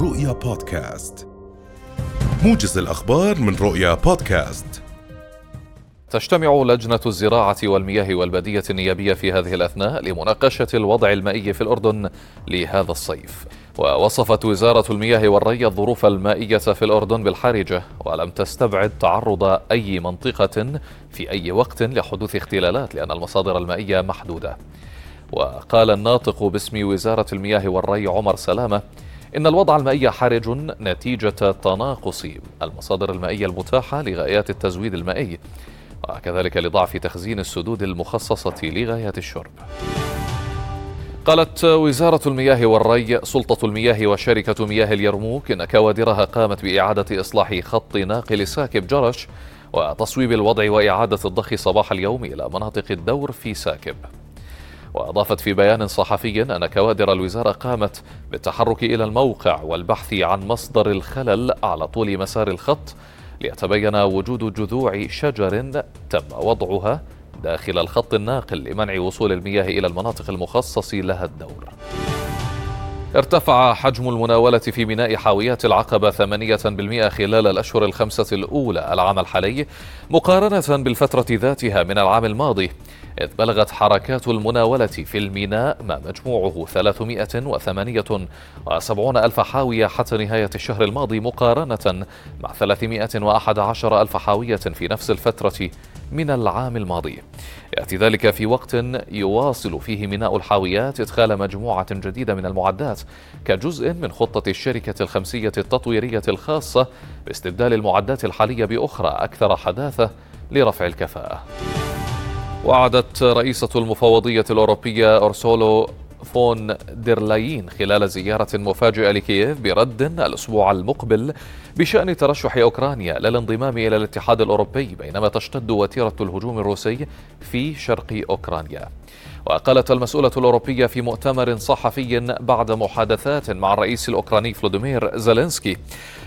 رؤيا بودكاست. موجز الأخبار من رؤيا بودكاست. تجتمع لجنة الزراعة والمياه والبدية النيابية في هذه الأثناء لمناقشة الوضع المائي في الأردن لهذا الصيف. ووصفت وزارة المياه والري الظروف المائية في الأردن بالحرجة ولم تستبعد تعرض أي منطقة في أي وقت لحدوث اختلالات لأن المصادر المائية محدودة. وقال الناطق باسم وزارة المياه والري عمر سلامة إن الوضع المائي حرج نتيجة تناقص المصادر المائية المتاحة لغايات التزويد المائي وكذلك لضعف تخزين السدود المخصصة لغايات الشرب. قالت وزارة المياه والري سلطة المياه وشركة مياه اليرموك إن كوادرها قامت بإعادة إصلاح خط ناقل ساكب جرش وتصويب الوضع وإعادة الضخ صباح اليوم إلى مناطق الدور في ساكب. وأضافت في بيان صحفي أن كوادر الوزارة قامت بالتحرك إلى الموقع والبحث عن مصدر الخلل على طول مسار الخط ليتبين وجود جذوع شجر تم وضعها داخل الخط الناقل لمنع وصول المياه إلى المناطق المخصص لها الدور. ارتفع حجم المناولة في ميناء حاويات العقبة 8% خلال الأشهر الخمسة الأولى العام الحالي مقارنة بالفترة ذاتها من العام الماضي إذ بلغت حركات المناولة في الميناء ما مجموعه 378 ألف حاوية حتى نهاية الشهر الماضي مقارنة مع 311 ألف حاوية في نفس الفترة من العام الماضي. يأتي ذلك في وقت يواصل فيه ميناء الحاويات إدخال مجموعة جديدة من المعدات كجزء من خطة الشركة الخمسية التطويرية الخاصة باستبدال المعدات الحالية بأخرى أكثر حداثة لرفع الكفاءة. وعدت رئيسة المفوضية الأوروبية أورسولا فون دير لاين خلال زيارة مفاجئة لكييف برد الأسبوع المقبل بشأن ترشح أوكرانيا للانضمام إلى الاتحاد الأوروبي بينما تشتد وتيرة الهجوم الروسي في شرق أوكرانيا. وقالت المسؤولة الأوروبية في مؤتمر صحفي بعد محادثات مع الرئيس الأوكراني فولوديمير زيلينسكي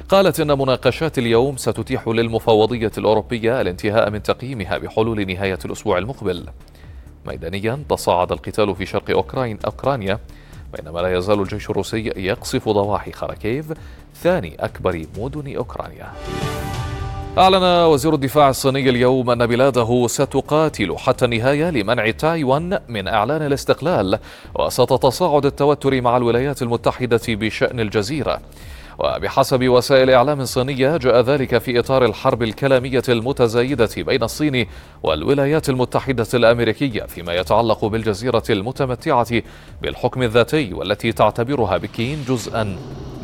قالت إن مناقشات اليوم ستتيح للمفوضية الأوروبية الانتهاء من تقييمها بحلول نهاية الأسبوع المقبل. ميدانيا تصاعد القتال في شرق أوكراين أوكرانيا بينما لا يزال الجيش الروسي يقصف ضواحي خاركيف ثاني أكبر مدن أوكرانيا. أعلن وزير الدفاع الصيني اليوم أن بلاده ستقاتل حتى النهاية لمنع تايوان من إعلان الاستقلال وسط تصاعد التوتر مع الولايات المتحدة بشأن الجزيرة. وبحسب وسائل إعلام صينية جاء ذلك في إطار الحرب الكلامية المتزايدة بين الصين والولايات المتحدة الأمريكية فيما يتعلق بالجزيرة المتمتعة بالحكم الذاتي والتي تعتبرها بكين جزءا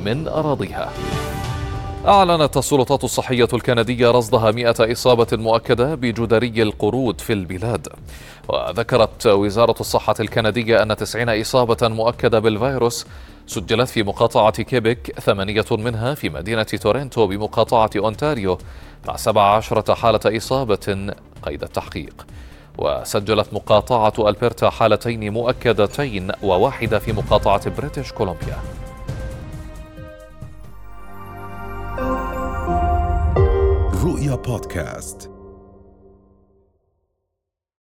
من أراضيها. أعلنت السلطات الصحية الكندية رصدها مئة إصابة مؤكدة بجدري القرود في البلاد وذكرت وزارة الصحة الكندية أن تسعين إصابة مؤكدة بالفيروس سجلت في مقاطعة كيبك ثمانية منها في مدينة تورنتو بمقاطعة أونتاريو مع 17 حالة إصابة قيد التحقيق. وسجلت مقاطعة ألبرتا حالتين مؤكدتين وواحدة في مقاطعة بريتش كولومبيا. رؤيا بودكاست.